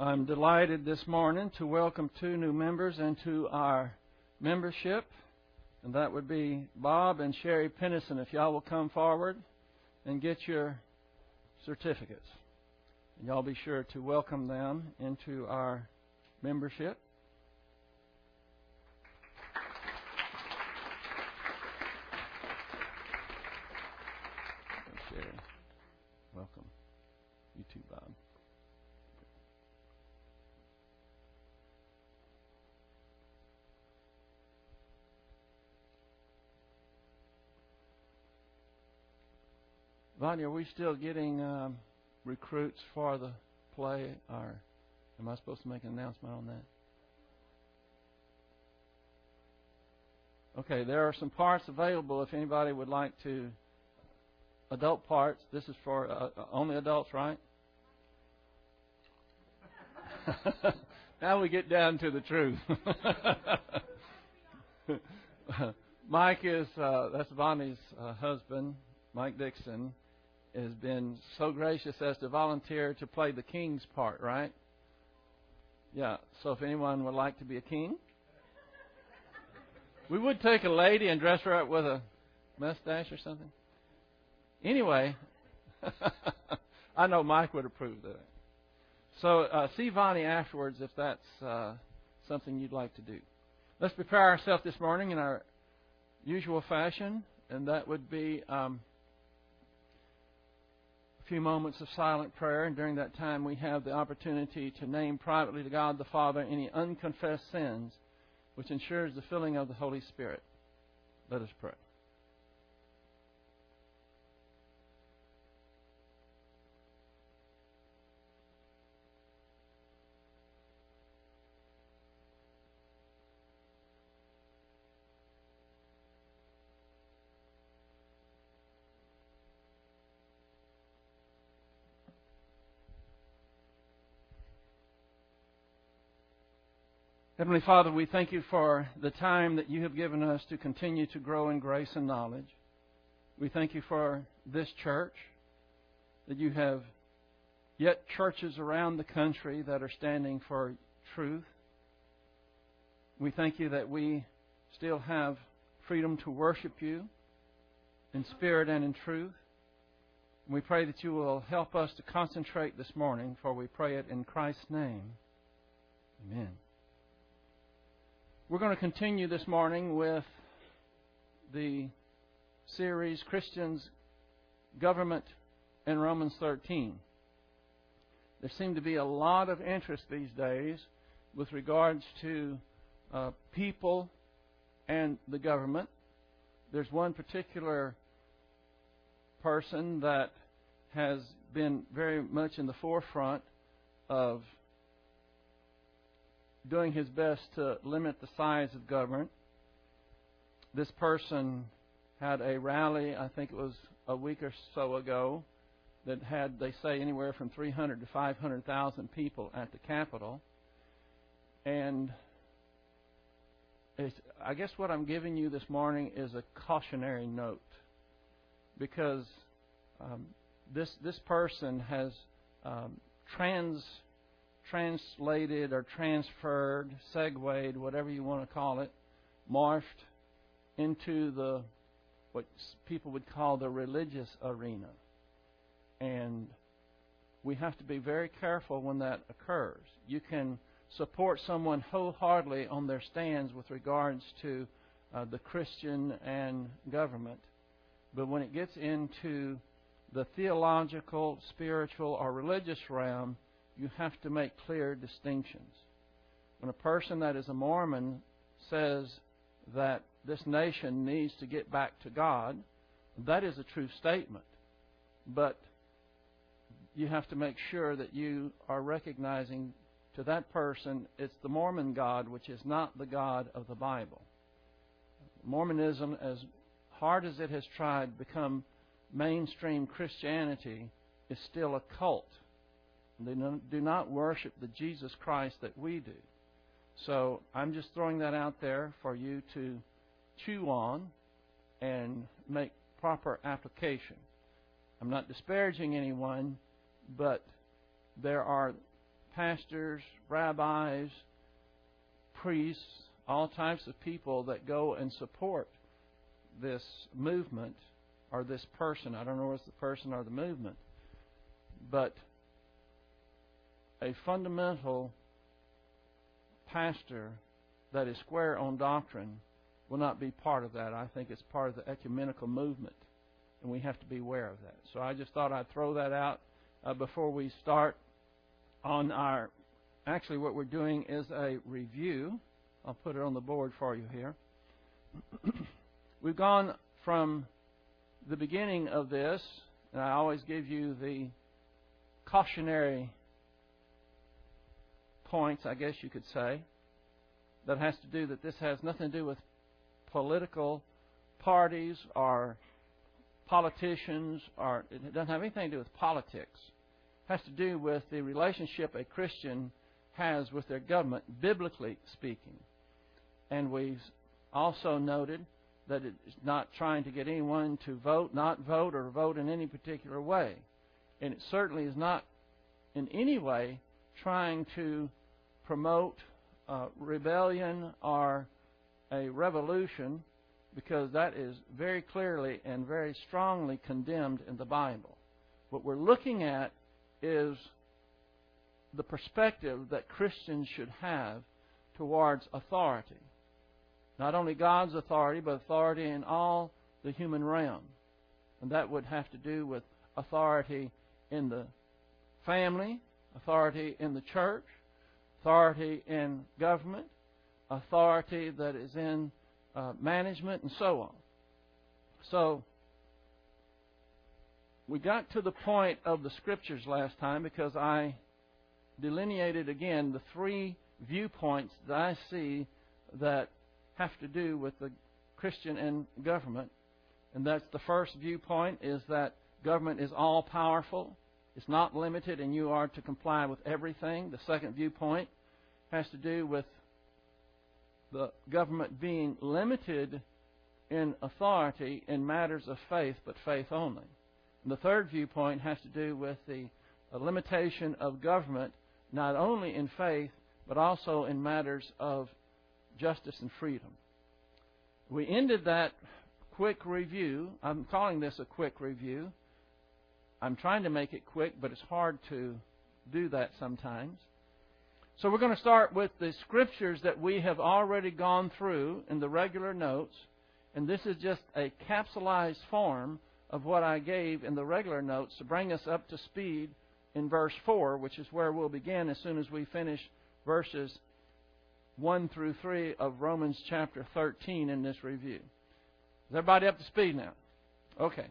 I'm delighted this morning to welcome two new members into our membership, and that would be Bob and Sherry Pennison. If y'all will come forward and get your certificates. And y'all be sure to welcome them into our membership. Sherry, welcome. You too, Bob. Vanya, are we still getting um, recruits for the play, or am I supposed to make an announcement on that? Okay, there are some parts available if anybody would like to. Adult parts. This is for uh, only adults, right? now we get down to the truth. Mike is uh, that's Bonnie's uh, husband, Mike Dixon has been so gracious as to volunteer to play the king's part, right? Yeah. So if anyone would like to be a king, we would take a lady and dress her up with a mustache or something. Anyway, I know Mike would approve of that. So uh, see Vonnie afterwards if that's uh, something you'd like to do. Let's prepare ourselves this morning in our usual fashion, and that would be. Um, few moments of silent prayer, and during that time we have the opportunity to name privately to God the Father any unconfessed sins, which ensures the filling of the Holy Spirit. Let us pray. Heavenly Father, we thank you for the time that you have given us to continue to grow in grace and knowledge. We thank you for this church, that you have yet churches around the country that are standing for truth. We thank you that we still have freedom to worship you in spirit and in truth. we pray that you will help us to concentrate this morning, for we pray it in Christ's name. Amen. We're going to continue this morning with the series Christians, Government, and Romans 13. There seems to be a lot of interest these days with regards to uh, people and the government. There's one particular person that has been very much in the forefront of doing his best to limit the size of government. This person had a rally, I think it was a week or so ago, that had, they say, anywhere from 300 to 500,000 people at the Capitol. And I guess what I'm giving you this morning is a cautionary note because um, this this person has um, trans translated or transferred, segued, whatever you want to call it, morphed into the what people would call the religious arena. And we have to be very careful when that occurs. You can support someone wholeheartedly on their stands with regards to uh, the Christian and government, but when it gets into the theological, spiritual, or religious realm, you have to make clear distinctions. When a person that is a Mormon says that this nation needs to get back to God, that is a true statement. But you have to make sure that you are recognizing to that person it's the Mormon God, which is not the God of the Bible. Mormonism, as hard as it has tried to become mainstream Christianity, is still a cult. They do not worship the Jesus Christ that we do. So I'm just throwing that out there for you to chew on and make proper application. I'm not disparaging anyone, but there are pastors, rabbis, priests, all types of people that go and support this movement or this person. I don't know if it's the person or the movement. But a fundamental pastor that is square on doctrine will not be part of that. I think it's part of the ecumenical movement, and we have to be aware of that. So I just thought I'd throw that out uh, before we start on our. Actually, what we're doing is a review. I'll put it on the board for you here. We've gone from the beginning of this, and I always give you the cautionary points, I guess you could say, that has to do that this has nothing to do with political parties or politicians or it doesn't have anything to do with politics. It has to do with the relationship a Christian has with their government, biblically speaking. And we've also noted that it's not trying to get anyone to vote, not vote, or vote in any particular way. And it certainly is not in any way trying to promote uh, rebellion or a revolution because that is very clearly and very strongly condemned in the Bible. What we're looking at is the perspective that Christians should have towards authority. Not only God's authority, but authority in all the human realm. And that would have to do with authority in the family, authority in the church, authority in government, authority that is in uh, management, and so on. So, we got to the point of the scriptures last time because I delineated again the three viewpoints that I see that have to do with the Christian and government. And that's the first viewpoint is that government is all powerful. It's not limited and you are to comply with everything. The second viewpoint has to do with the government being limited in authority in matters of faith, but faith only. And the third viewpoint has to do with the limitation of government not only in faith, but also in matters of justice and freedom. We ended that quick review. I'm calling this a quick review. I'm trying to make it quick, but it's hard to do that sometimes. So we're going to start with the scriptures that we have already gone through in the regular notes. And this is just a capsulized form of what I gave in the regular notes to bring us up to speed in verse 4, which is where we'll begin as soon as we finish verses 1 through 3 of Romans chapter 13 in this review. Is everybody up to speed now? Okay.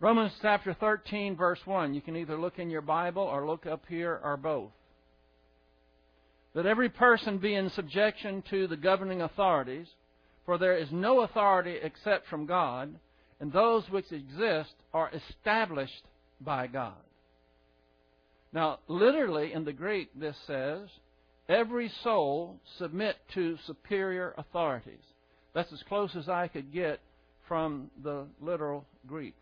Romans chapter 13, verse 1. You can either look in your Bible or look up here or both. That every person be in subjection to the governing authorities, for there is no authority except from God, and those which exist are established by God. Now, literally in the Greek, this says, every soul submit to superior authorities. That's as close as I could get from the literal Greek.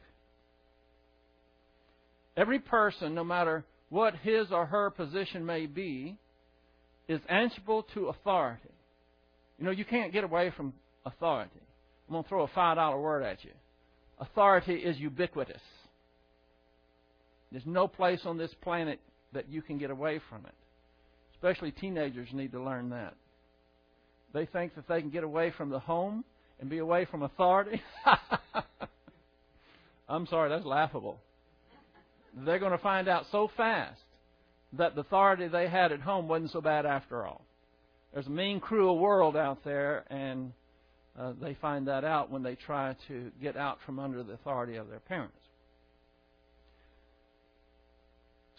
Every person, no matter what his or her position may be, is answerable to authority. You know, you can't get away from authority. I'm going to throw a $5 word at you. Authority is ubiquitous. There's no place on this planet that you can get away from it. Especially teenagers need to learn that. They think that they can get away from the home and be away from authority. I'm sorry, that's laughable. They're going to find out so fast that the authority they had at home wasn't so bad after all. There's a mean, cruel world out there, and uh, they find that out when they try to get out from under the authority of their parents.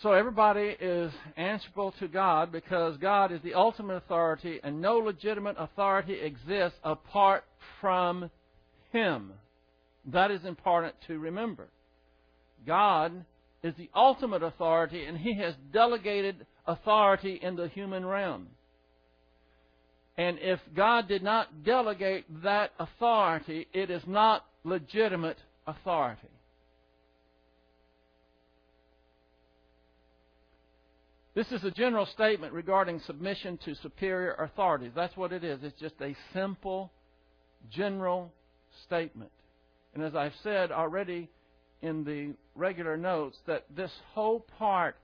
So everybody is answerable to God because God is the ultimate authority and no legitimate authority exists apart from Him. That is important to remember. God is the ultimate authority and He has delegated authority in the human realm. And if God did not delegate that authority, it is not legitimate authority. This is a general statement regarding submission to superior authorities. That's what it is. It's just a simple, general statement. And as I've said already in the regular notes, that this whole part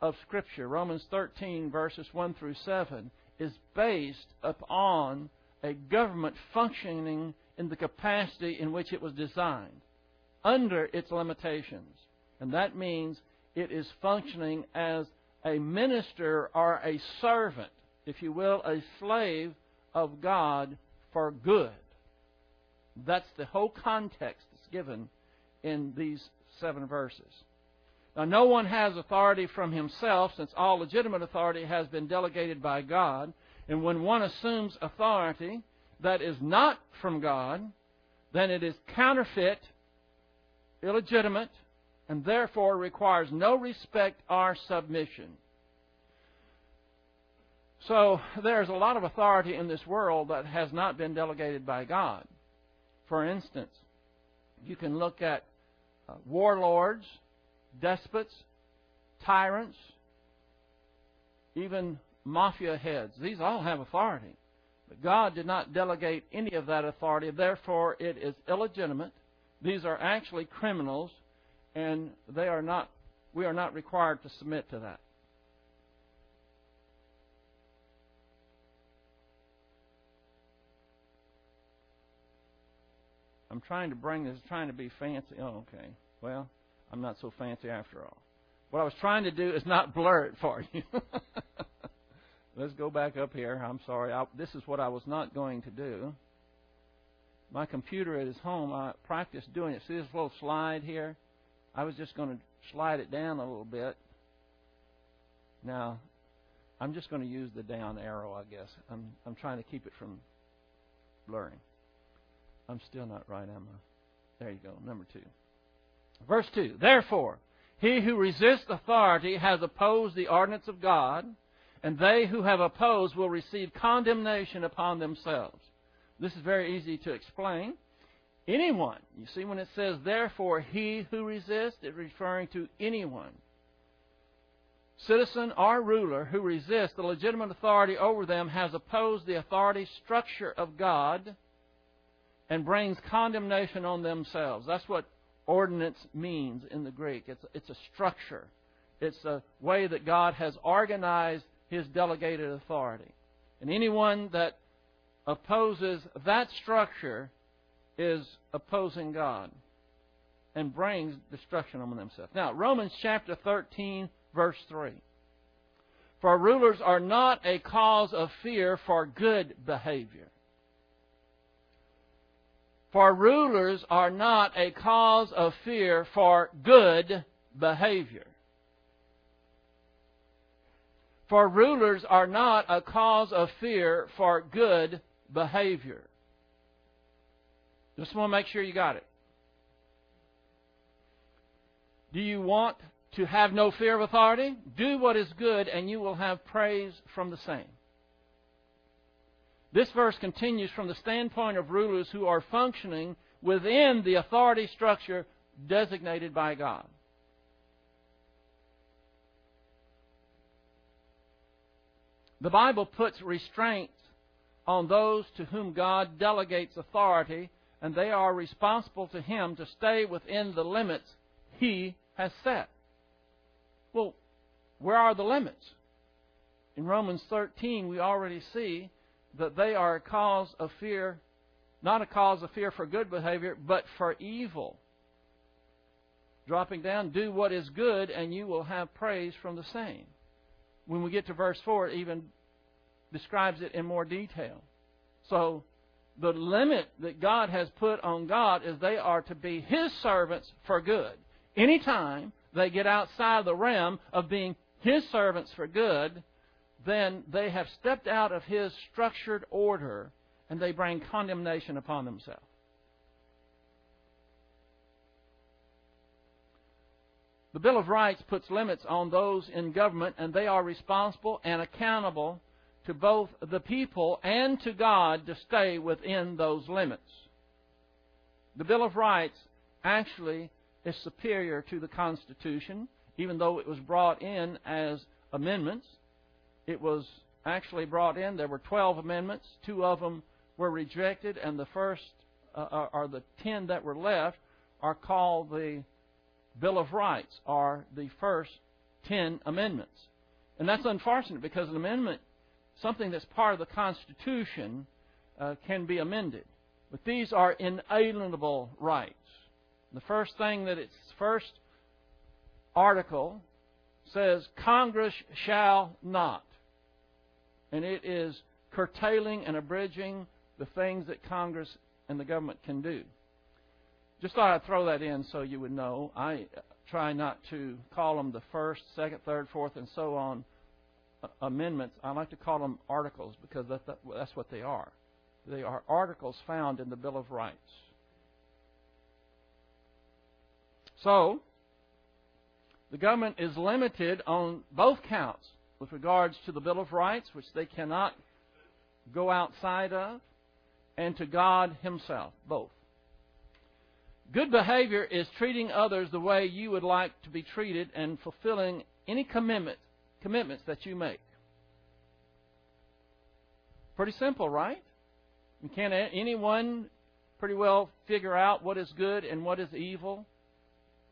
of Scripture, Romans 13, verses 1 through 7, is based upon a government functioning in the capacity in which it was designed, under its limitations. And that means it is functioning as a minister or a servant, if you will, a slave of God for good. That's the whole context that's given in these seven verses. Now, no one has authority from himself, since all legitimate authority has been delegated by God. And when one assumes authority that is not from God, then it is counterfeit, illegitimate, and therefore requires no respect or submission. So there's a lot of authority in this world that has not been delegated by God. For instance, you can look at Uh, warlords, despots, tyrants, even mafia heads. These all have authority. But God did not delegate any of that authority, therefore it is illegitimate. These are actually criminals and they are not we are not required to submit to that. I'm trying to bring this, trying to be fancy. Oh, okay. Well, I'm not so fancy after all. What I was trying to do is not blur it for you. Let's go back up here. I'm sorry. I, this is what I was not going to do. My computer at his home, I practiced doing it. See this little slide here? I was just going to slide it down a little bit. Now, I'm just going to use the down arrow, I guess. I'm I'm trying to keep it from blurring. I'm still not right, am I? There you go, number two. Verse 2 Therefore, he who resists authority has opposed the ordinance of God, and they who have opposed will receive condemnation upon themselves. This is very easy to explain. Anyone. You see, when it says, therefore, he who resists, it's referring to anyone. Citizen or ruler who resists the legitimate authority over them has opposed the authority structure of God and brings condemnation on themselves. That's what ordinance means in the Greek. It's, it's a structure, it's a way that God has organized his delegated authority. And anyone that opposes that structure is opposing God and brings destruction on themselves. Now, Romans chapter 13, verse 3. For rulers are not a cause of fear for good behavior. For rulers are not a cause of fear for good behavior. For rulers are not a cause of fear for good behavior. Just want to make sure you got it. Do you want to have no fear of authority? Do what is good, and you will have praise from the same. This verse continues from the standpoint of rulers who are functioning within the authority structure designated by God. The Bible puts restraints on those to whom God delegates authority and they are responsible to Him to stay within the limits He has set. Well, where are the limits? In Romans 13, we already see that they are a cause of fear, not a cause of fear for good behavior, but for evil. Dropping down, do what is good, and you will have praise from the same. When we get to verse 4, it even describes it in more detail. So, the limit that God has put on God is they are to be His servants for good. Anytime they get outside the realm of being His servants for good, then they have stepped out of His structured order and they bring condemnation upon themselves. The Bill of Rights puts limits on those in government, and they are responsible and accountable to both the people and to God to stay within those limits. The Bill of Rights actually is superior to the Constitution, even though it was brought in as amendments. It was actually brought in. There were 12 amendments. Two of them were rejected, and the first, uh, or the 10 that were left, are called the Bill of Rights, or the first 10 amendments. And that's unfortunate because an amendment, something that's part of the Constitution, uh, can be amended. But these are inalienable rights. The first thing that its first article says Congress shall not. And it is curtailing and abridging the things that Congress and the government can do. Just thought I'd throw that in so you would know. I try not to call them the first, second, third, fourth, and so on uh, amendments. I like to call them articles because that's what they are. They are articles found in the Bill of Rights. So, the government is limited on both counts with regards to the Bill of Rights, which they cannot go outside of, and to God Himself, both. Good behavior is treating others the way you would like to be treated and fulfilling any commitment, commitments that you make. Pretty simple, right? Can anyone pretty well figure out what is good and what is evil?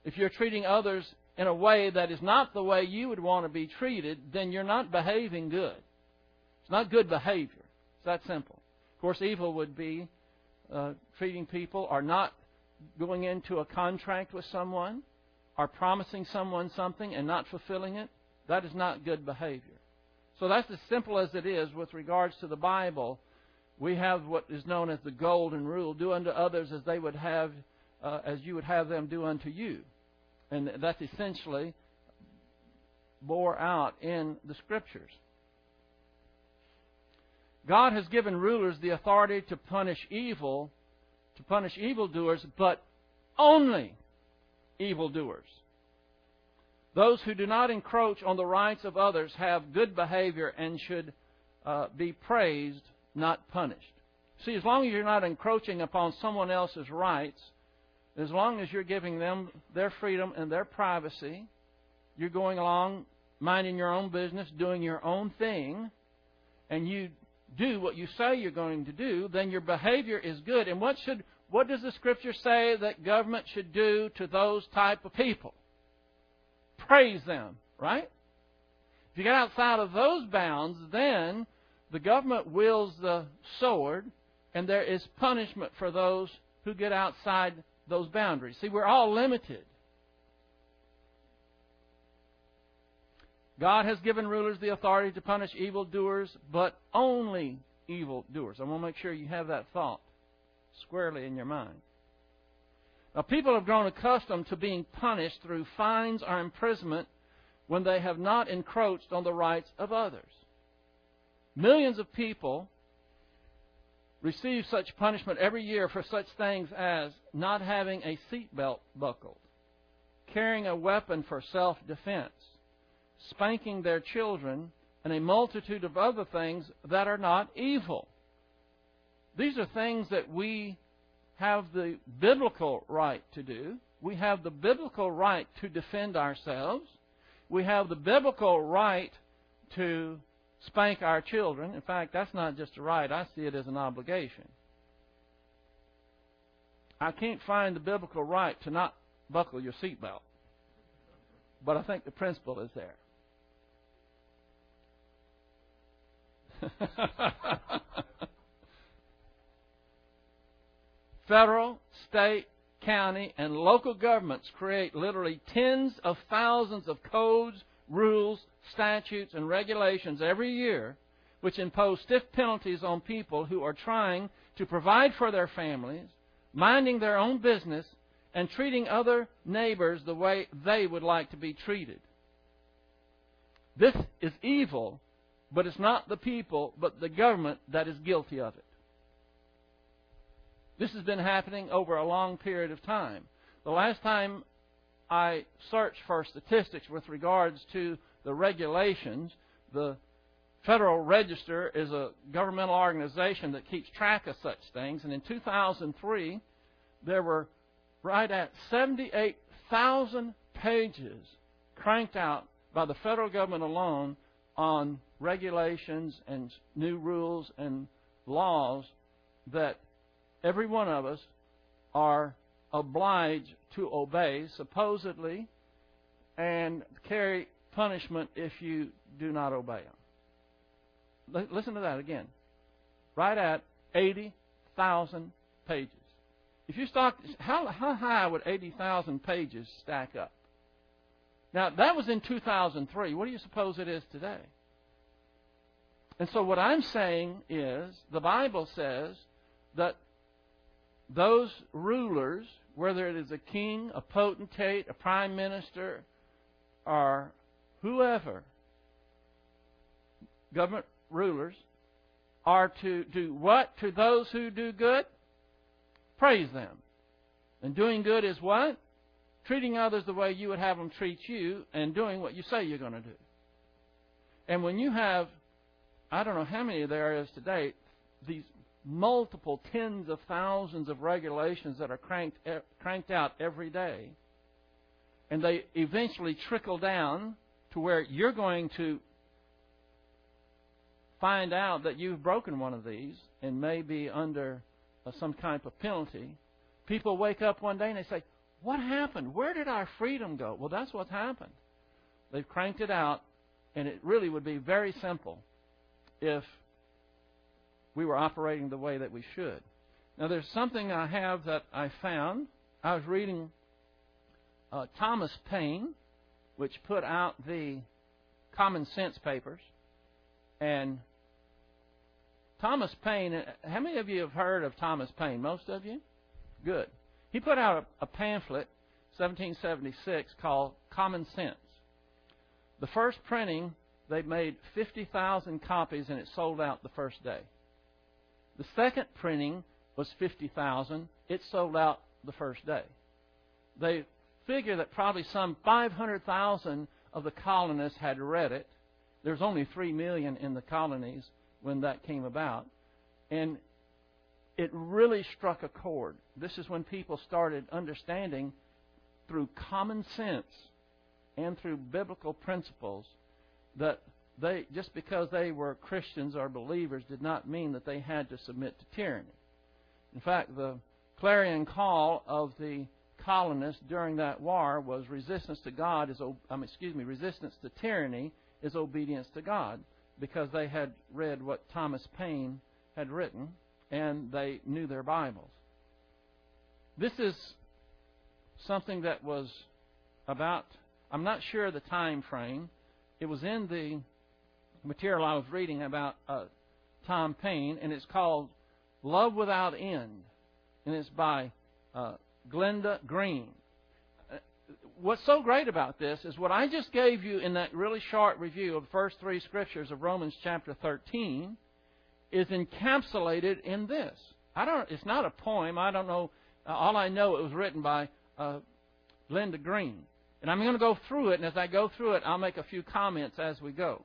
If you're treating others in a way that is not the way you would want to be treated, then you're not behaving good. It's not good behavior. It's that simple. Of course, evil would be uh, treating people or not going into a contract with someone or promising someone something and not fulfilling it. That is not good behavior. So that's as simple as it is with regards to the Bible. We have what is known as the golden rule: do unto others as they would have, uh, as you would have them do unto you, and that's essentially bore out in the Scriptures. God has given rulers the authority to punish evil, to punish evildoers, but only evildoers. Those who do not encroach on the rights of others have good behavior and should uh, be praised, not punished. See, as long as you're not encroaching upon someone else's rights, as long as you're giving them their freedom and their privacy, you're going along minding your own business, doing your own thing, and you do what you say you're going to do, then your behavior is good. And what should what does the scripture say that government should do to those type of people? Praise them, right? If you get outside of those bounds, then the government wields the sword, and there is punishment for those who get outside those boundaries. See, we're all limited. God has given rulers the authority to punish evildoers, but only evildoers. I want to make sure you have that thought squarely in your mind. Now, people have grown accustomed to being punished through fines or imprisonment when they have not encroached on the rights of others. Millions of people receive such punishment every year for such things as not having a seatbelt buckled, carrying a weapon for self defense, spanking their children, and a multitude of other things that are not evil. These are things that we have the biblical right to do. We have the biblical right to defend ourselves. We have the biblical right to spank our children. In fact, that's not just a right, I see it as an obligation. I can't find the biblical right to not buckle your seatbelt. But I think the principle is there. Federal, state, county, and local governments create literally tens of thousands of codes, rules, statutes, and regulations every year which impose stiff penalties on people who are trying to provide for their families, minding their own business, and treating other neighbors the way they would like to be treated. This is evil but it's not the people, but the government that is guilty of it. This has been happening over a long period of time. The last time I searched for statistics with regards to the regulations, the Federal Register is a governmental organization that keeps track of such things, and in 2003, there were right at 78,000 pages cranked out by the federal government alone on regulations and new rules and laws that every one of us are obliged to obey, supposedly, and carry punishment if you do not obey them. Listen to that again. Right at 80,000 pages. If you start, how, how high would 80,000 pages stack up? Now, that was in 2003. What do you suppose it is today? And so, what I'm saying is, the Bible says that those rulers, whether it is a king, a potentate, a prime minister, or whoever, government rulers, are to do what to those who do good? Praise them. And doing good is what? Treating others the way you would have them treat you and doing what you say you're going to do. And when you have, I don't know how many there is today, these multiple tens of thousands of regulations that are cranked, cranked out every day, and they eventually trickle down to where you're going to find out that you've broken one of these and may be under uh, some kind of penalty, people wake up one day and they say, What happened? Where did our freedom go? Well, that's what's happened. They've cranked it out, and it really would be very simple if we were operating the way that we should. Now, there's something I have that I found. I was reading uh, Thomas Paine, which put out the Common Sense papers, and Thomas Paine, how many of you have heard of Thomas Paine? Most of you? Good. He put out a, a pamphlet, 1776, called Common Sense. The first printing, they made 50,000 copies and it sold out the first day. The second printing was 50,000. It sold out the first day. They figure that probably some 500,000 of the colonists had read it. There's only 3 million in the colonies when that came about. And it really struck a chord. This is when people started understanding through common sense and through biblical principles that they just because they were Christians or believers did not mean that they had to submit to tyranny. In fact, the clarion call of the colonists during that war was resistance to God is um, excuse me resistance to tyranny is obedience to God because they had read what Thomas Paine had written and they knew their Bibles. This is something that was about, I'm not sure the time frame. It was in the material I was reading about uh, Tom Paine, and it's called Love Without End, and it's by uh, Glenda Green what's so great about this is what I just gave you in that really short review of the first three scriptures of Romans chapter 13 is encapsulated in this. I don't. It's not a poem. I don't know. Uh, all I know it was written by uh, Linda Green, and I'm going to go through it. And as I go through it, I'll make a few comments as we go.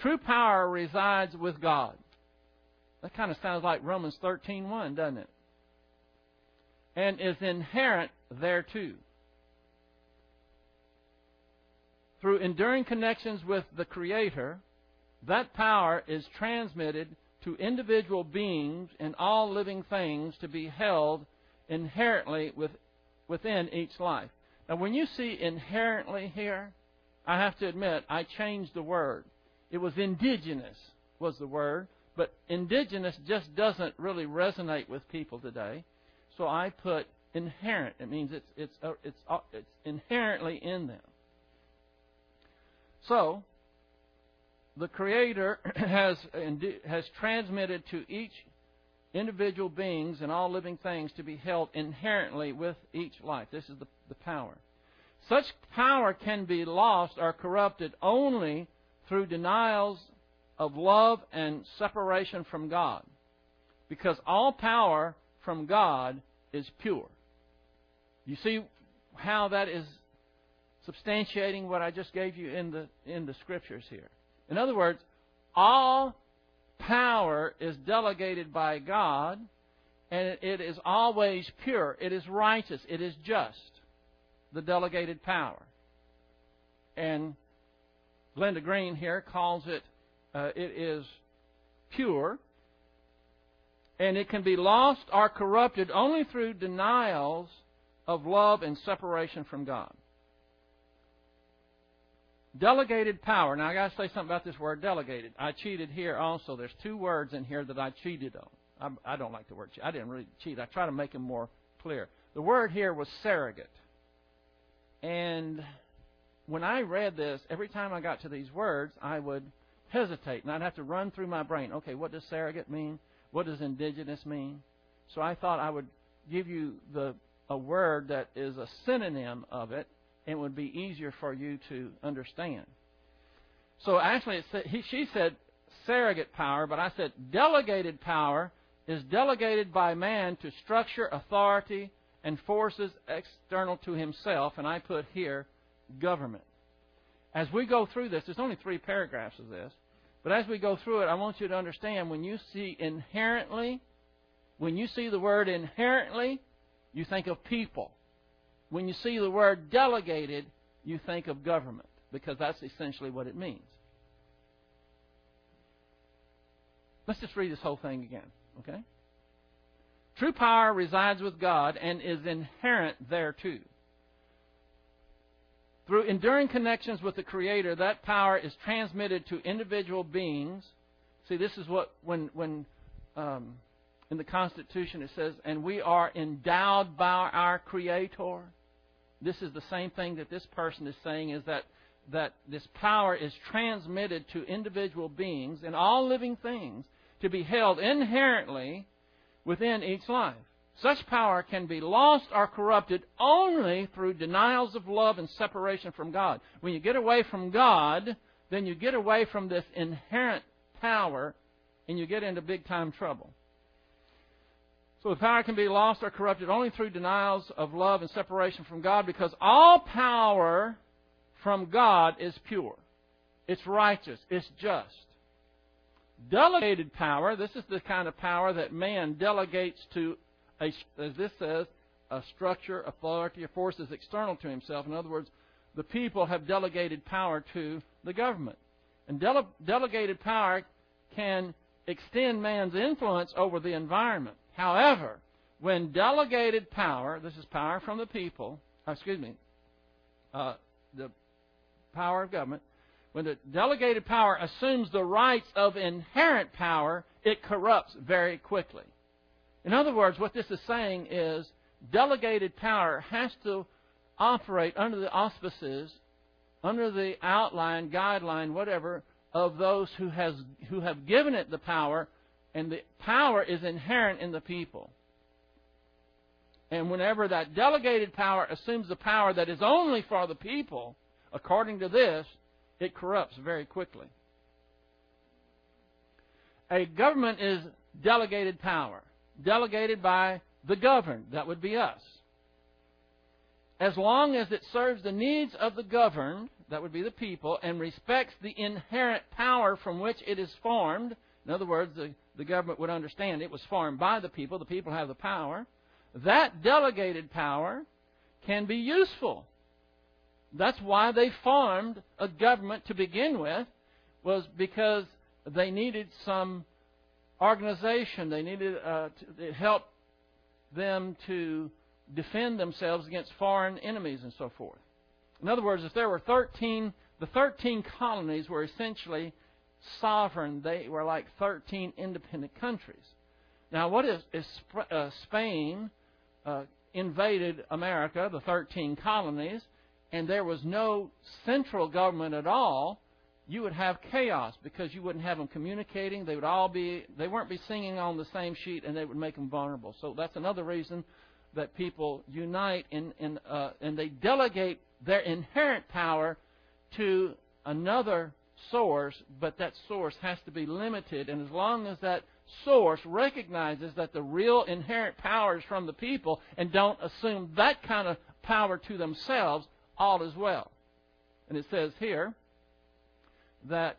True power resides with God. That kind of sounds like Romans 13:1, doesn't it? And is inherent there too. through enduring connections with the Creator, that power is transmitted to individual beings and all living things to be held inherently with, within each life. Now, when you see inherently here, I have to admit, I changed the word. It was indigenous, was the word, but indigenous just doesn't really resonate with people today. So I put inherent. It means it's, it's, uh, it's, uh, it's inherently in them. So, the Creator has, has transmitted to each individual beings and all living things to be held inherently with each life. This is the, the power. Such power can be lost or corrupted only through denials of love and separation from God. Because all power from God is pure. You see how that is substantiating what I just gave you in the in the scriptures here. In other words, all power is delegated by God, and it is always pure. It is righteous. It is just. the delegated power. And Glenda Green here calls it, uh, it is pure, and it can be lost or corrupted only through denials of love and separation from God. Delegated power. Now I got to say something about this word delegated. I cheated here also. There's two words in here that I cheated on. I, I don't like the word cheat. I didn't really cheat. I try to make them more clear. The word here was surrogate. And when I read this, every time I got to these words, I would hesitate and I'd have to run through my brain. Okay, what does surrogate mean? What does indigenous mean? So I thought I would give you the a word that is a synonym of it and would be easier for you to understand. So actually, said, he, she said surrogate power, but I said delegated power is delegated by man to structure, authority, and forces external to himself, and I put here government. As we go through this, there's only three paragraphs of this, but as we go through it, I want you to understand when you see inherently, when you see the word inherently, you think of people. When you see the word delegated, you think of government, because that's essentially what it means. Let's just read this whole thing again, okay? True power resides with God and is inherent thereto. Through enduring connections with the Creator, that power is transmitted to individual beings. See, this is what, when, when um, in the Constitution it says, and we are endowed by our Creator this is the same thing that this person is saying is that, that this power is transmitted to individual beings and all living things to be held inherently within each life. Such power can be lost or corrupted only through denials of love and separation from God. When you get away from God, then you get away from this inherent power and you get into big time trouble. So the power can be lost or corrupted only through denials of love and separation from God because all power from God is pure. It's righteous. It's just. Delegated power, this is the kind of power that man delegates to, a, as this says, a structure, authority, or forces external to himself. In other words, the people have delegated power to the government. And dele- delegated power can extend man's influence over the environment. However, when delegated power, this is power from the people, uh, excuse me, uh, the power of government, when the delegated power assumes the rights of inherent power, it corrupts very quickly. In other words, what this is saying is delegated power has to operate under the auspices, under the outline, guideline, whatever, of those who, has, who have given it the power and the power is inherent in the people. And whenever that delegated power assumes the power that is only for the people, according to this, it corrupts very quickly. A government is delegated power, delegated by the governed. That would be us. As long as it serves the needs of the governed, that would be the people, and respects the inherent power from which it is formed, in other words, the the government would understand it was formed by the people. The people have the power. That delegated power can be useful. That's why they formed a government to begin with, was because they needed some organization. They needed uh, to help them to defend themselves against foreign enemies and so forth. In other words, if there were 13, the 13 colonies were essentially sovereign. They were like 13 independent countries. Now, what is uh, Spain uh, invaded America, the 13 colonies, and there was no central government at all, you would have chaos because you wouldn't have them communicating. They would all be, they weren't be singing on the same sheet, and they would make them vulnerable. So that's another reason that people unite in, in, uh, and they delegate their inherent power to another source, but that source has to be limited. And as long as that source recognizes that the real inherent power is from the people and don't assume that kind of power to themselves, all is well. And it says here that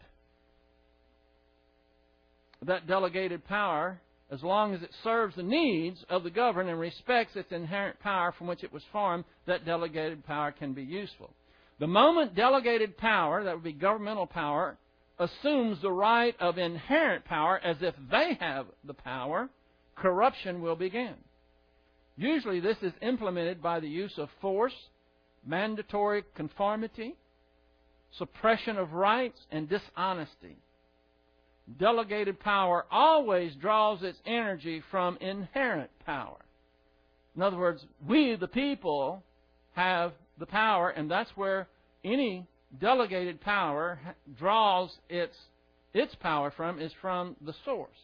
that delegated power as long as it serves the needs of the governed and respects its inherent power from which it was formed, that delegated power can be useful. The moment delegated power, that would be governmental power, assumes the right of inherent power as if they have the power, corruption will begin. Usually, this is implemented by the use of force, mandatory conformity, suppression of rights, and dishonesty. Delegated power always draws its energy from inherent power. In other words, we, the people, have the power, and that's where any delegated power draws its its power from is from the source.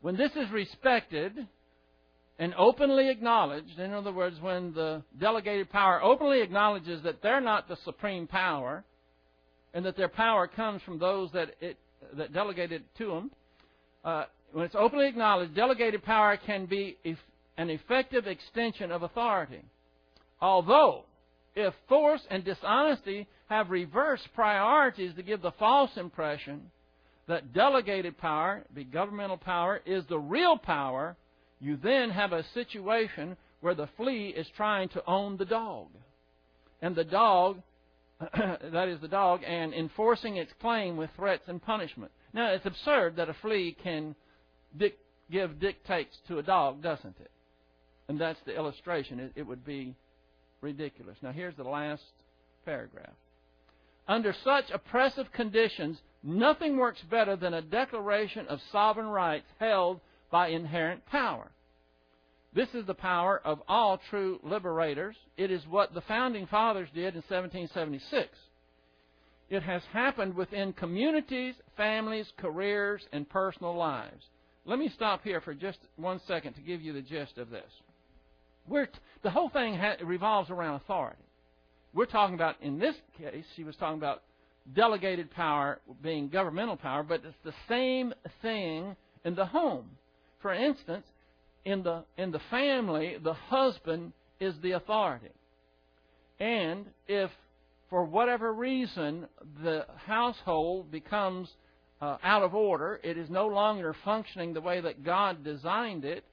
When this is respected and openly acknowledged, in other words, when the delegated power openly acknowledges that they're not the supreme power and that their power comes from those that it that delegated to them, uh, when it's openly acknowledged, delegated power can be an effective extension of authority. Although if force and dishonesty have reversed priorities to give the false impression that delegated power, be governmental power, is the real power, you then have a situation where the flea is trying to own the dog. And the dog, that is the dog, and enforcing its claim with threats and punishment. Now, it's absurd that a flea can dic- give dictates to a dog, doesn't it? And that's the illustration. It, it would be ridiculous. Now, here's the last paragraph. Under such oppressive conditions, nothing works better than a declaration of sovereign rights held by inherent power. This is the power of all true liberators. It is what the founding fathers did in 1776. It has happened within communities, families, careers, and personal lives. Let me stop here for just one second to give you the gist of this. T- the whole thing ha- revolves around authority. We're talking about, in this case, she was talking about delegated power being governmental power, but it's the same thing in the home. For instance, in the in the family, the husband is the authority. And if for whatever reason the household becomes uh, out of order, it is no longer functioning the way that God designed it,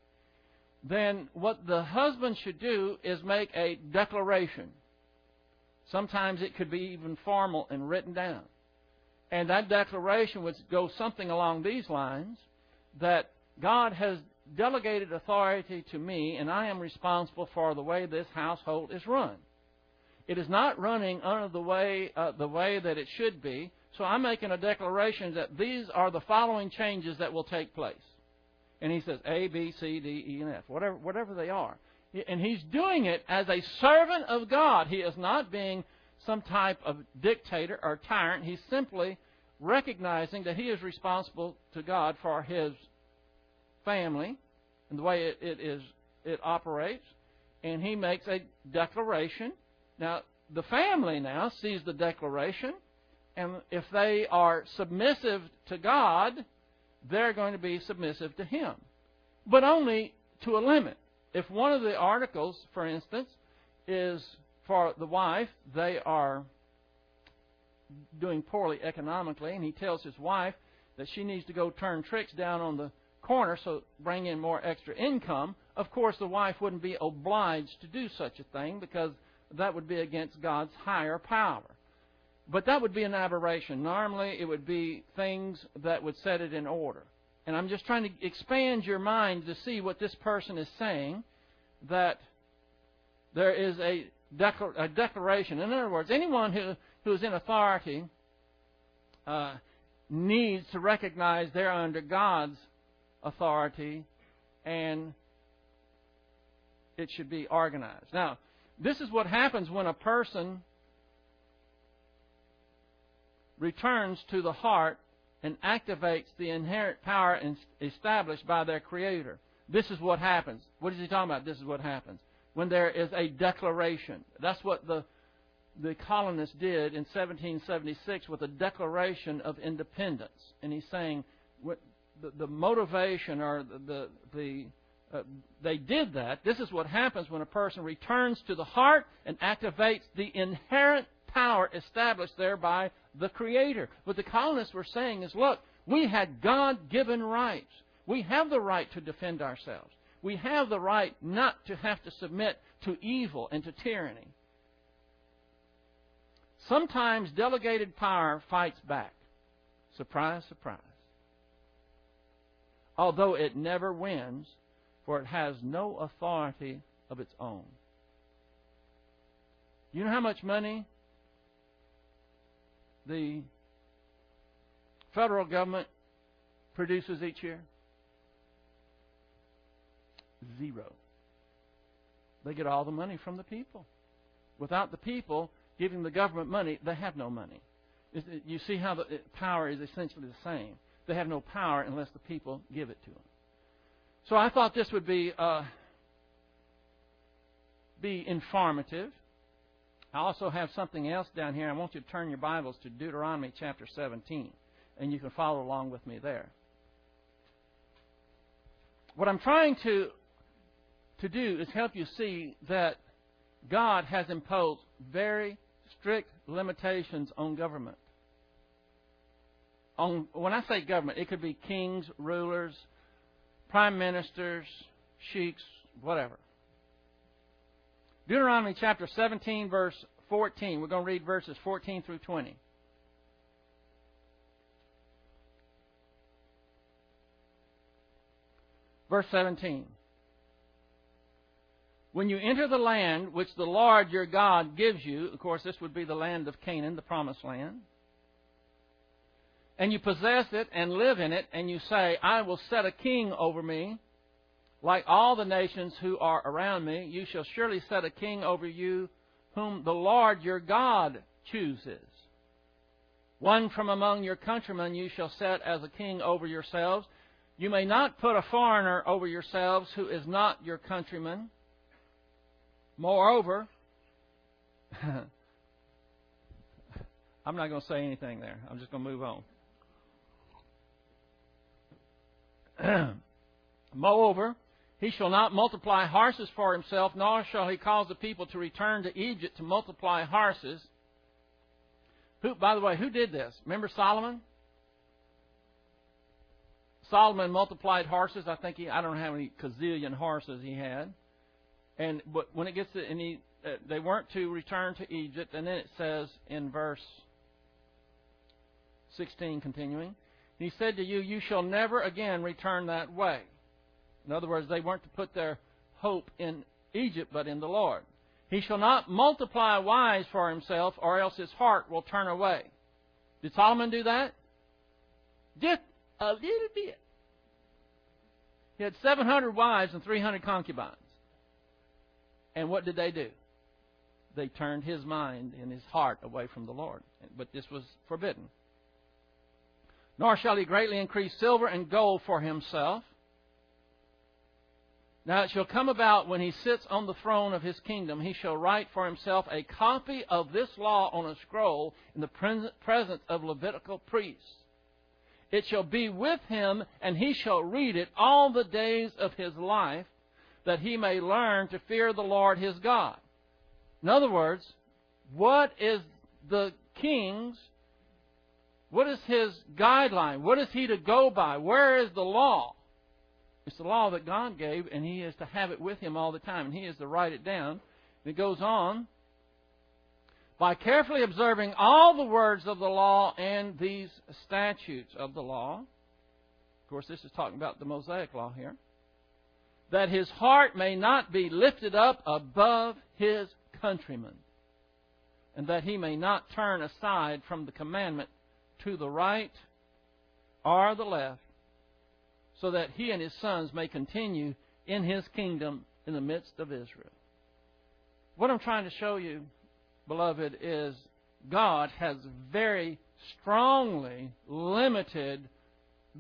then what the husband should do is make a declaration. Sometimes it could be even formal and written down. And that declaration would go something along these lines that God has delegated authority to me, and I am responsible for the way this household is run. It is not running under the way uh, the way that it should be. So I'm making a declaration that these are the following changes that will take place and he says A, B, C, D, E, and F, whatever, whatever they are. And he's doing it as a servant of God. He is not being some type of dictator or tyrant. He's simply recognizing that he is responsible to God for his family and the way it, it is it operates. And he makes a declaration. Now, the family now sees the declaration, and if they are submissive to God, they're going to be submissive to him. But only to a limit. If one of the articles, for instance, is for the wife, they are doing poorly economically, and he tells his wife that she needs to go turn tricks down on the corner so bring in more extra income. Of course, the wife wouldn't be obliged to do such a thing because that would be against God's higher power. But that would be an aberration. Normally, it would be things that would set it in order. And I'm just trying to expand your mind to see what this person is saying that there is a, declar- a declaration. In other words, anyone who, who is in authority uh, needs to recognize they're under God's authority and it should be organized. Now, this is what happens when a person returns to the heart and activates the inherent power established by their Creator. This is what happens. What is he talking about? This is what happens. When there is a declaration. That's what the, the colonists did in 1776 with a declaration of independence. And he's saying the, motivation or the, the, the uh, they did that. This is what happens when a person returns to the heart and activates the inherent power established there by the Creator. What the colonists were saying is look, We had God given rights. We have the right to defend ourselves. We have the right not to have to submit to evil and to tyranny. Sometimes delegated power fights back. Surprise, surprise. Although it never wins, for it has no authority of its own. You know how much money the federal government produces each year? Zero. They get all the money from the people. Without the people giving the government money, they have no money. You see how the power is essentially the same. They have no power unless the people give it to them. So I thought this would be uh, be informative. I also have something else down here. I want you to turn your Bibles to Deuteronomy chapter 17, and you can follow along with me there. What I'm trying to to do is help you see that God has imposed very strict limitations on government. On when I say government, it could be kings, rulers, prime ministers, sheiks, whatever. Deuteronomy chapter 17, verse 14. We're going to read verses 14 through 20. Verse 17. When you enter the land which the Lord your God gives you, of course, this would be the land of Canaan, the promised land, and you possess it and live in it, and you say, I will set a king over me, like all the nations who are around me, you shall surely set a king over you, whom the Lord your God chooses. One from among your countrymen you shall set as a king over yourselves. You may not put a foreigner over yourselves who is not your countryman. Moreover, I'm not going to say anything there. I'm just going to move on. Moreover, he shall not multiply horses for himself, nor shall he cause the people to return to Egypt to multiply horses. Who, by the way, who did this? Remember Solomon? Solomon multiplied horses. I think he, I don't know how many gazillion horses he had. And but when it gets to, and he, uh, they weren't to return to Egypt, and then it says in verse 16, continuing, he said to you, You shall never again return that way. In other words, they weren't to put their hope in Egypt, but in the Lord. He shall not multiply wives for himself, or else his heart will turn away. Did Solomon do that? Just a little bit. He had 700 wives and 300 concubines. And what did they do? They turned his mind and his heart away from the Lord. But this was forbidden. Nor shall he greatly increase silver and gold for himself. Now it shall come about when he sits on the throne of his kingdom, he shall write for himself a copy of this law on a scroll in the presence of Levitical priests. It shall be with him, and he shall read it all the days of his life, that he may learn to fear the Lord his God. In other words, what is the king's, what is his guideline? What is he to go by? Where is the law? It's the law that God gave, and he is to have it with him all the time, and he is to write it down. And it goes on by carefully observing all the words of the law and these statutes of the law. Of course, this is talking about the Mosaic law here that his heart may not be lifted up above his countrymen, and that he may not turn aside from the commandment to the right or the left, so that he and his sons may continue in his kingdom in the midst of Israel. What I'm trying to show you, beloved, is God has very strongly limited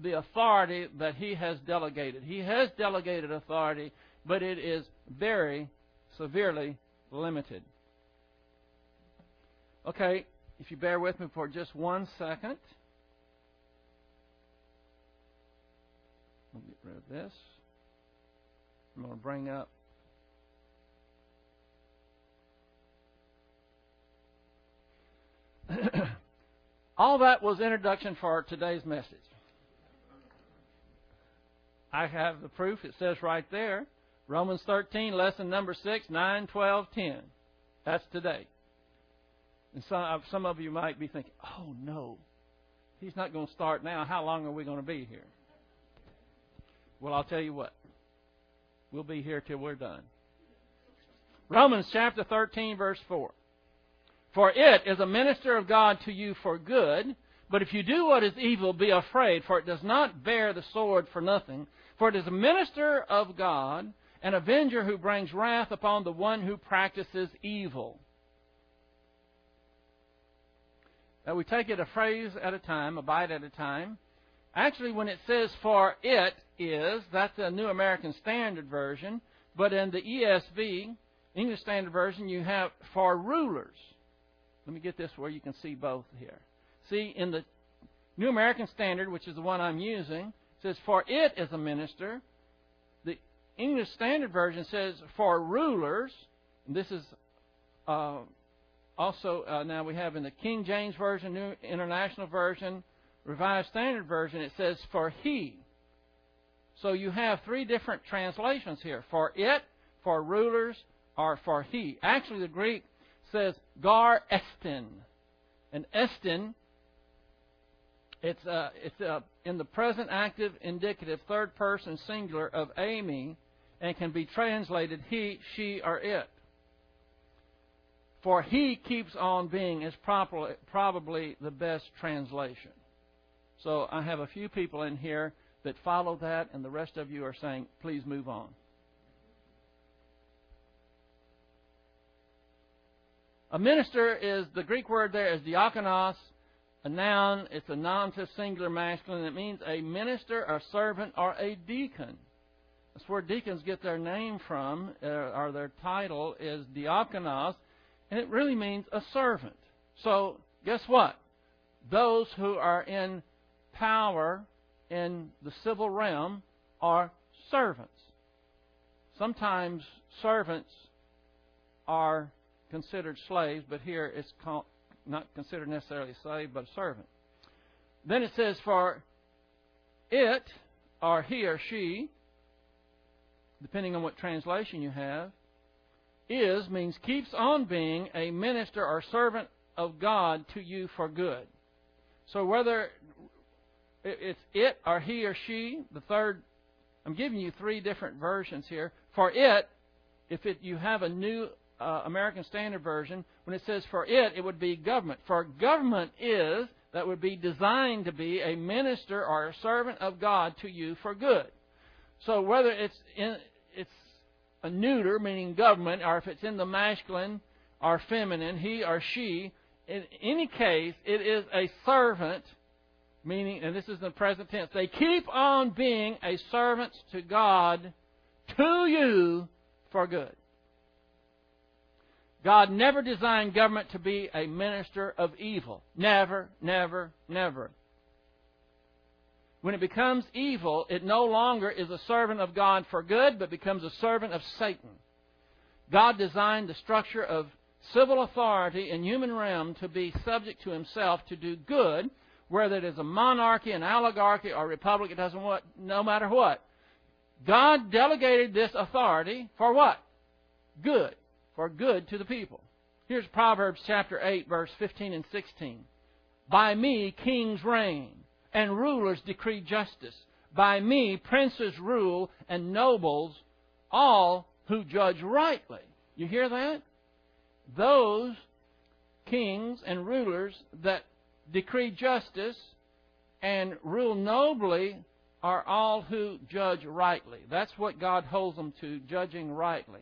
the authority that he has delegated. He has delegated authority, but it is very severely limited. Okay, if you bear with me for just one second. Me get rid of this. I'm going to bring up all that was introduction for today's message. I have the proof. It says right there. Romans 13, lesson number 6, 9, 12, 10. That's today. And some, uh, some of you might be thinking, oh no, he's not going to start now. How long are we going to be here? Well, I'll tell you what. We'll be here till we're done. Romans chapter 13, verse 4. For it is a minister of God to you for good, but if you do what is evil, be afraid, for it does not bear the sword for nothing. For it is a minister of God, an avenger who brings wrath upon the one who practices evil. Now we take it a phrase at a time, a bite at a time. Actually, when it says for it is, that's a New American Standard Version. But in the ESV, English Standard Version, you have for rulers. Let me get this where you can see both here. See, in the New American Standard, which is the one I'm using, says, For it is a minister. The English Standard Version says, For rulers. This is uh, also, uh, now we have in the King James Version, New International Version, Revised Standard Version, it says, For he. So you have three different translations here for it, for rulers, or for he. Actually, the Greek says gar estin. And estin, it's, uh, it's uh, in the present active indicative third person singular of eimi and can be translated he, she, or it. For he keeps on being is probably, probably the best translation. So I have a few people in here that follow that, and the rest of you are saying, please move on. A minister is, the Greek word there is diakonos, a noun, it's a nominative singular masculine. It means a minister, a servant, or a deacon. That's where deacons get their name from, uh, or their title is diakonos, and it really means a servant. So, guess what? Those who are in power in the civil realm are servants. Sometimes servants are considered slaves, but here it's called, not considered necessarily a slave, but a servant. Then it says, for it, or he or she, depending on what translation you have, is means keeps on being a minister or servant of God to you for good. So whether it's it or he or she. The third, I'm giving you three different versions here. For it, if it, you have a new uh, American Standard Version, when it says for it, it would be government. For government is, that would be designed to be a minister or a servant of God to you for good. So whether it's in, it's neuter, meaning government, or if it's in the masculine or feminine, he or she, in any case, it is a servant meaning, and this is the present tense, they keep on being a servant to God to you for good. God never designed government to be a minister of evil. Never, never, never. When it becomes evil, it no longer is a servant of God for good, but becomes a servant of Satan. God designed the structure of civil authority in human realm to be subject to himself to do good whether it is a monarchy, an oligarchy, or a republic, it doesn't what, no matter what. God delegated this authority for what? Good. For good to the people. Here's Proverbs chapter 8, verse 15 and 16. By me kings reign, and rulers decree justice. By me princes rule, and nobles, all who judge rightly. You hear that? Those kings and rulers that decree justice, and rule nobly are all who judge rightly. That's what God holds them to, judging rightly.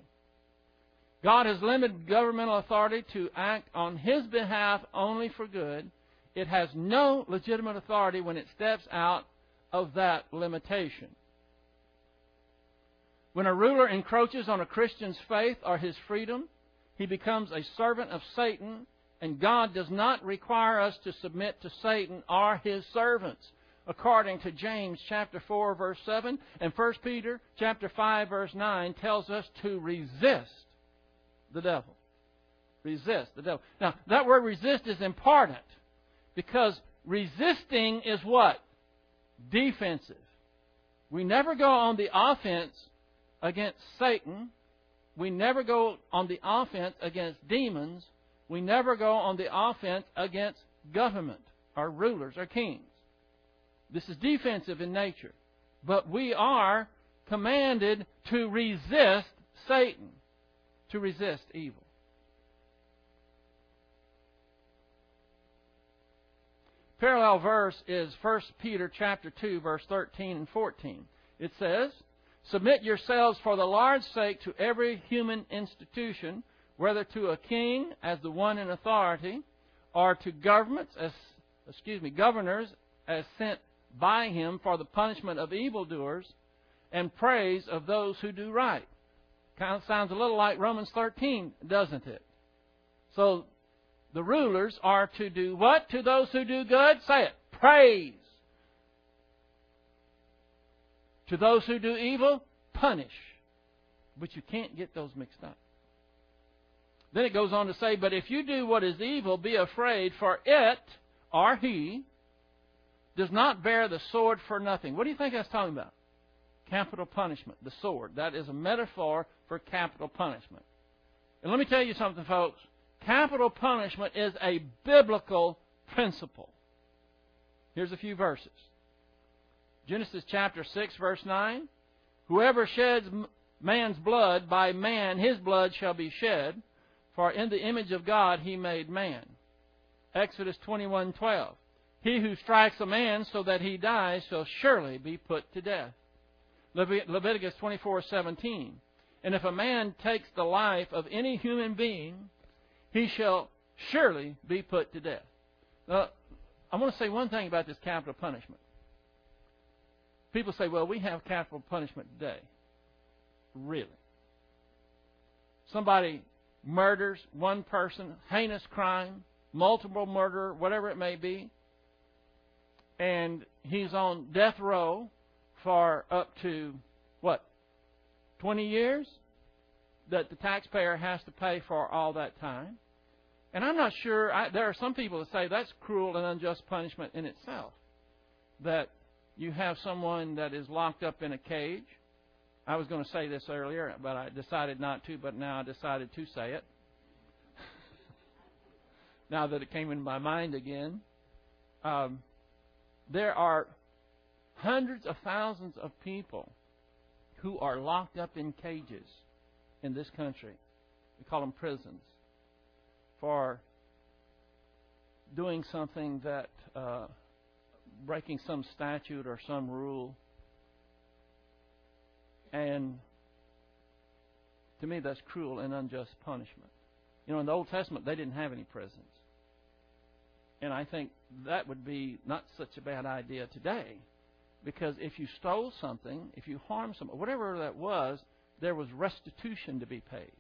God has limited governmental authority to act on His behalf only for good. It has no legitimate authority when it steps out of that limitation. When a ruler encroaches on a Christian's faith or his freedom, he becomes a servant of Satan and God does not require us to submit to Satan or his servants, according to James chapter 4 verse 7 and 1 Peter chapter 5 verse 9 tells us to resist the devil. Resist the devil. Now, that word resist is important because resisting is what? Defensive. We never go on the offense against Satan. We never go on the offense against demons. We never go on the offense against government or rulers or kings. This is defensive in nature. But we are commanded to resist Satan, to resist evil. Parallel verse is 1 Peter chapter 2 verse 13 and 14. It says, "Submit yourselves for the Lord's sake to every human institution, whether to a king as the one in authority, or to governments as excuse me, governors as sent by him for the punishment of evildoers and praise of those who do right. Kind of sounds a little like Romans 13, doesn't it? So the rulers are to do what to those who do good? Say it. Praise. To those who do evil, punish. But you can't get those mixed up. Then it goes on to say, But if you do what is evil, be afraid, for it, or he, does not bear the sword for nothing. What do you think that's talking about? Capital punishment, the sword. That is a metaphor for capital punishment. And let me tell you something, folks. Capital punishment is a biblical principle. Here's a few verses Genesis chapter 6, verse 9. Whoever sheds man's blood, by man his blood shall be shed, for in the image of God he made man. Exodus 21:12. He who strikes a man so that he dies shall surely be put to death. Leviticus 24:17. And if a man takes the life of any human being, he shall surely be put to death. Now, I want to say one thing about this capital punishment. People say, well, we have capital punishment today. Really? Somebody murders one person, heinous crime, multiple murder, whatever it may be, and he's on death row for up to what 20 years that the taxpayer has to pay for all that time. And I'm not sure. I, there are some people that say that's cruel and unjust punishment in itself. That you have someone that is locked up in a cage. I was going to say this earlier, but I decided not to. But now I decided to say it. now that it came into my mind again. Um, there are hundreds of thousands of people who are locked up in cages in this country. We call them prisons for doing something that uh, breaking some statute or some rule. And to me, that's cruel and unjust punishment. You know, in the Old Testament, they didn't have any prisons. And I think that would be not such a bad idea today. Because if you stole something, if you harmed someone, whatever that was, there was restitution to be paid.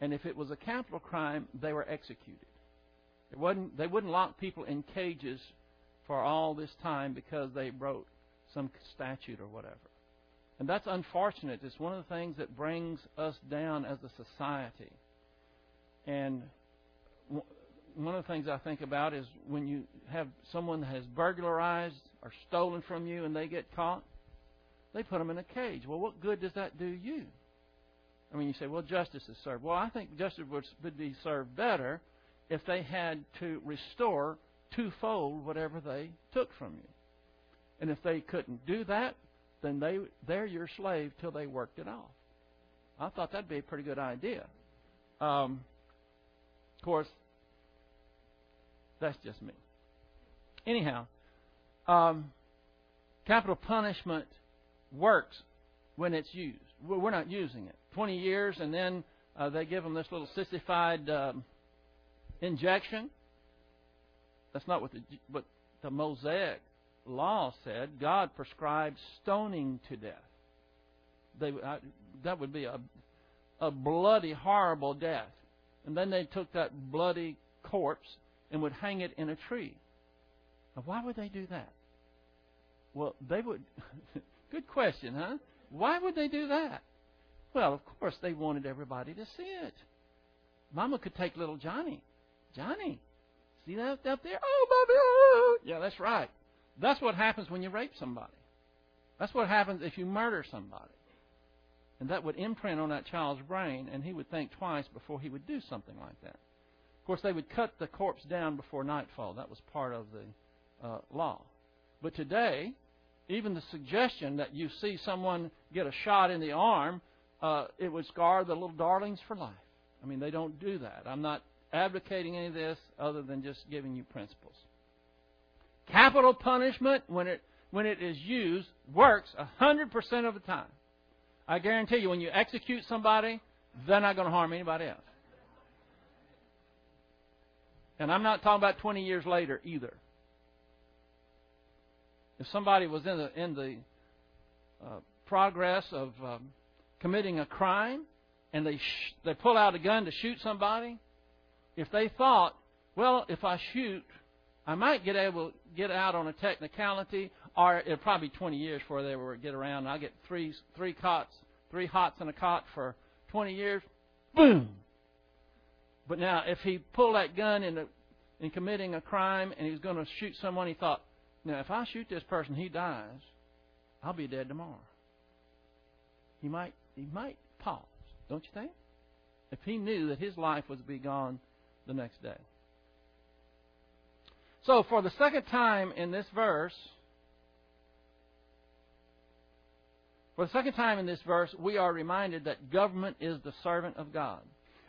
And if it was a capital crime, they were executed. It wasn't, they wouldn't lock people in cages for all this time because they broke some statute or whatever. And that's unfortunate. It's one of the things that brings us down as a society. And one of the things I think about is when you have someone that has burglarized or stolen from you and they get caught, they put them in a cage. Well, what good does that do you? I mean, you say, well, justice is served. Well, I think justice would be served better if they had to restore twofold whatever they took from you. And if they couldn't do that, then they they're your slave till they worked it off. I thought that'd be a pretty good idea. Um, of course, that's just me. Anyhow, um, capital punishment works when it's used. We're not using it. 20 years, and then uh, they give them this little sissified um, injection. That's not what the, what the Mosaic law said. God prescribed stoning to death. They, uh, that would be a, a bloody, horrible death. And then they took that bloody corpse and would hang it in a tree. Now, why would they do that? Well, they would. good question, huh? Why would they do that? Well, of course, they wanted everybody to see it. Mama could take little Johnny. Johnny, see that up there? Oh, Bobby! Oh. Yeah, that's right. That's what happens when you rape somebody. That's what happens if you murder somebody. And that would imprint on that child's brain, and he would think twice before he would do something like that. Of course, they would cut the corpse down before nightfall. That was part of the uh, law. But today, even the suggestion that you see someone get a shot in the arm, uh, it would scar the little darlings for life. I mean, they don't do that. I'm not advocating any of this other than just giving you principles. Capital punishment, when it when it is used, works 100% of the time. I guarantee you, when you execute somebody, they're not going to harm anybody else. And I'm not talking about 20 years later either. If somebody was in the in the uh, progress of um, committing a crime and they sh- they pull out a gun to shoot somebody, if they thought, well, if I shoot, I might get able get out on a technicality, or it'll probably be 20 years before they will get around. And I'll get three three cots, three hots in a cot for 20 years. Boom. But now, if he pulled that gun in, a, in committing a crime and he was going to shoot someone, he thought, now if I shoot this person, he dies. I'll be dead tomorrow. He might he might pause, don't you think? If he knew that his life was to be gone the next day. So, for the second time in this verse, For the second time in this verse, we are reminded that government is the servant of God.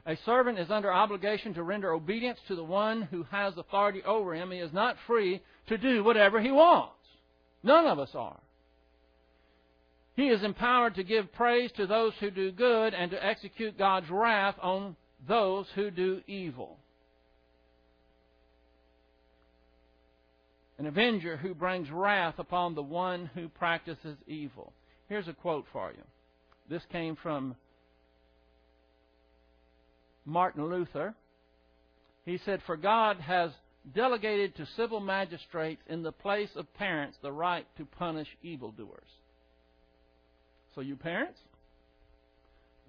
A servant is under obligation to render obedience to the one who has authority over him. He is not free to do whatever he wants. None of us are. He is empowered to give praise to those who do good and to execute God's wrath on those who do evil. An avenger who brings wrath upon the one who practices evil. Here's a quote for you. This came from Martin Luther. He said, For God has delegated to civil magistrates in the place of parents the right to punish evildoers. So, you parents,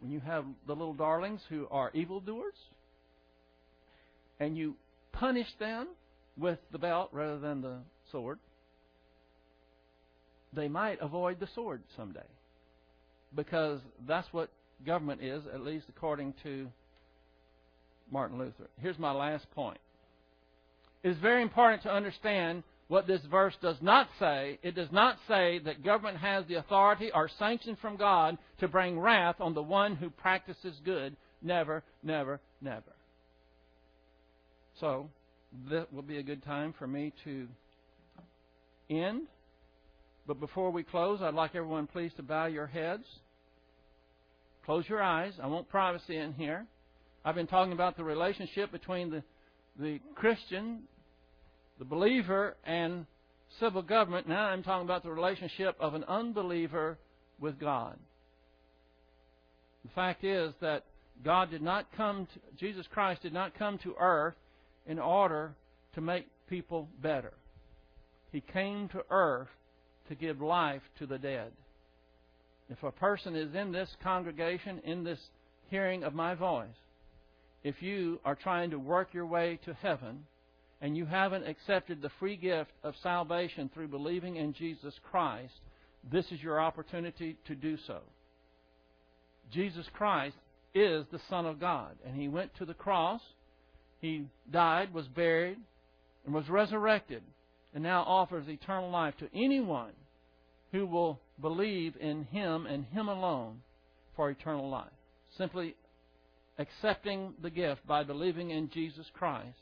when you have the little darlings who are evildoers, and you punish them with the belt rather than the sword, they might avoid the sword someday. Because that's what government is, at least according to Martin Luther. Here's my last point. It is very important to understand what this verse does not say. It does not say that government has the authority or sanction from God to bring wrath on the one who practices good. Never, never, never. So, that will be a good time for me to end. But before we close, I'd like everyone please to bow your heads. Close your eyes. I want privacy in here. I've been talking about the relationship between the, the Christian, the believer, and civil government. Now I'm talking about the relationship of an unbeliever with God. The fact is that God did not come to, Jesus Christ did not come to earth in order to make people better. He came to earth to give life to the dead. If a person is in this congregation, in this hearing of my voice, if you are trying to work your way to heaven and you haven't accepted the free gift of salvation through believing in Jesus Christ, this is your opportunity to do so. Jesus Christ is the Son of God, and He went to the cross, He died, was buried, and was resurrected and now offers eternal life to anyone who will believe in Him and Him alone for eternal life. Simply accepting the gift by believing in Jesus Christ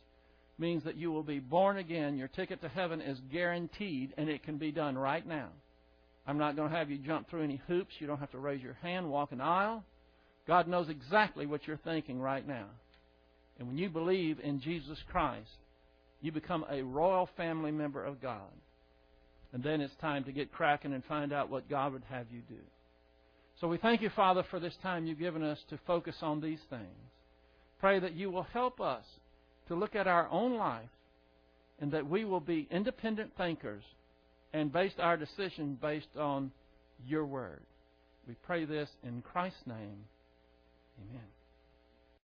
means that you will be born again. Your ticket to heaven is guaranteed, and it can be done right now. I'm not going to have you jump through any hoops. You don't have to raise your hand, walk an aisle. God knows exactly what you're thinking right now. And when you believe in Jesus Christ, you become a royal family member of God. And then it's time to get cracking and find out what God would have you do. So we thank you, Father, for this time you've given us to focus on these things. Pray that you will help us to look at our own life and that we will be independent thinkers and base our decision based on your word. We pray this in Christ's name. Amen.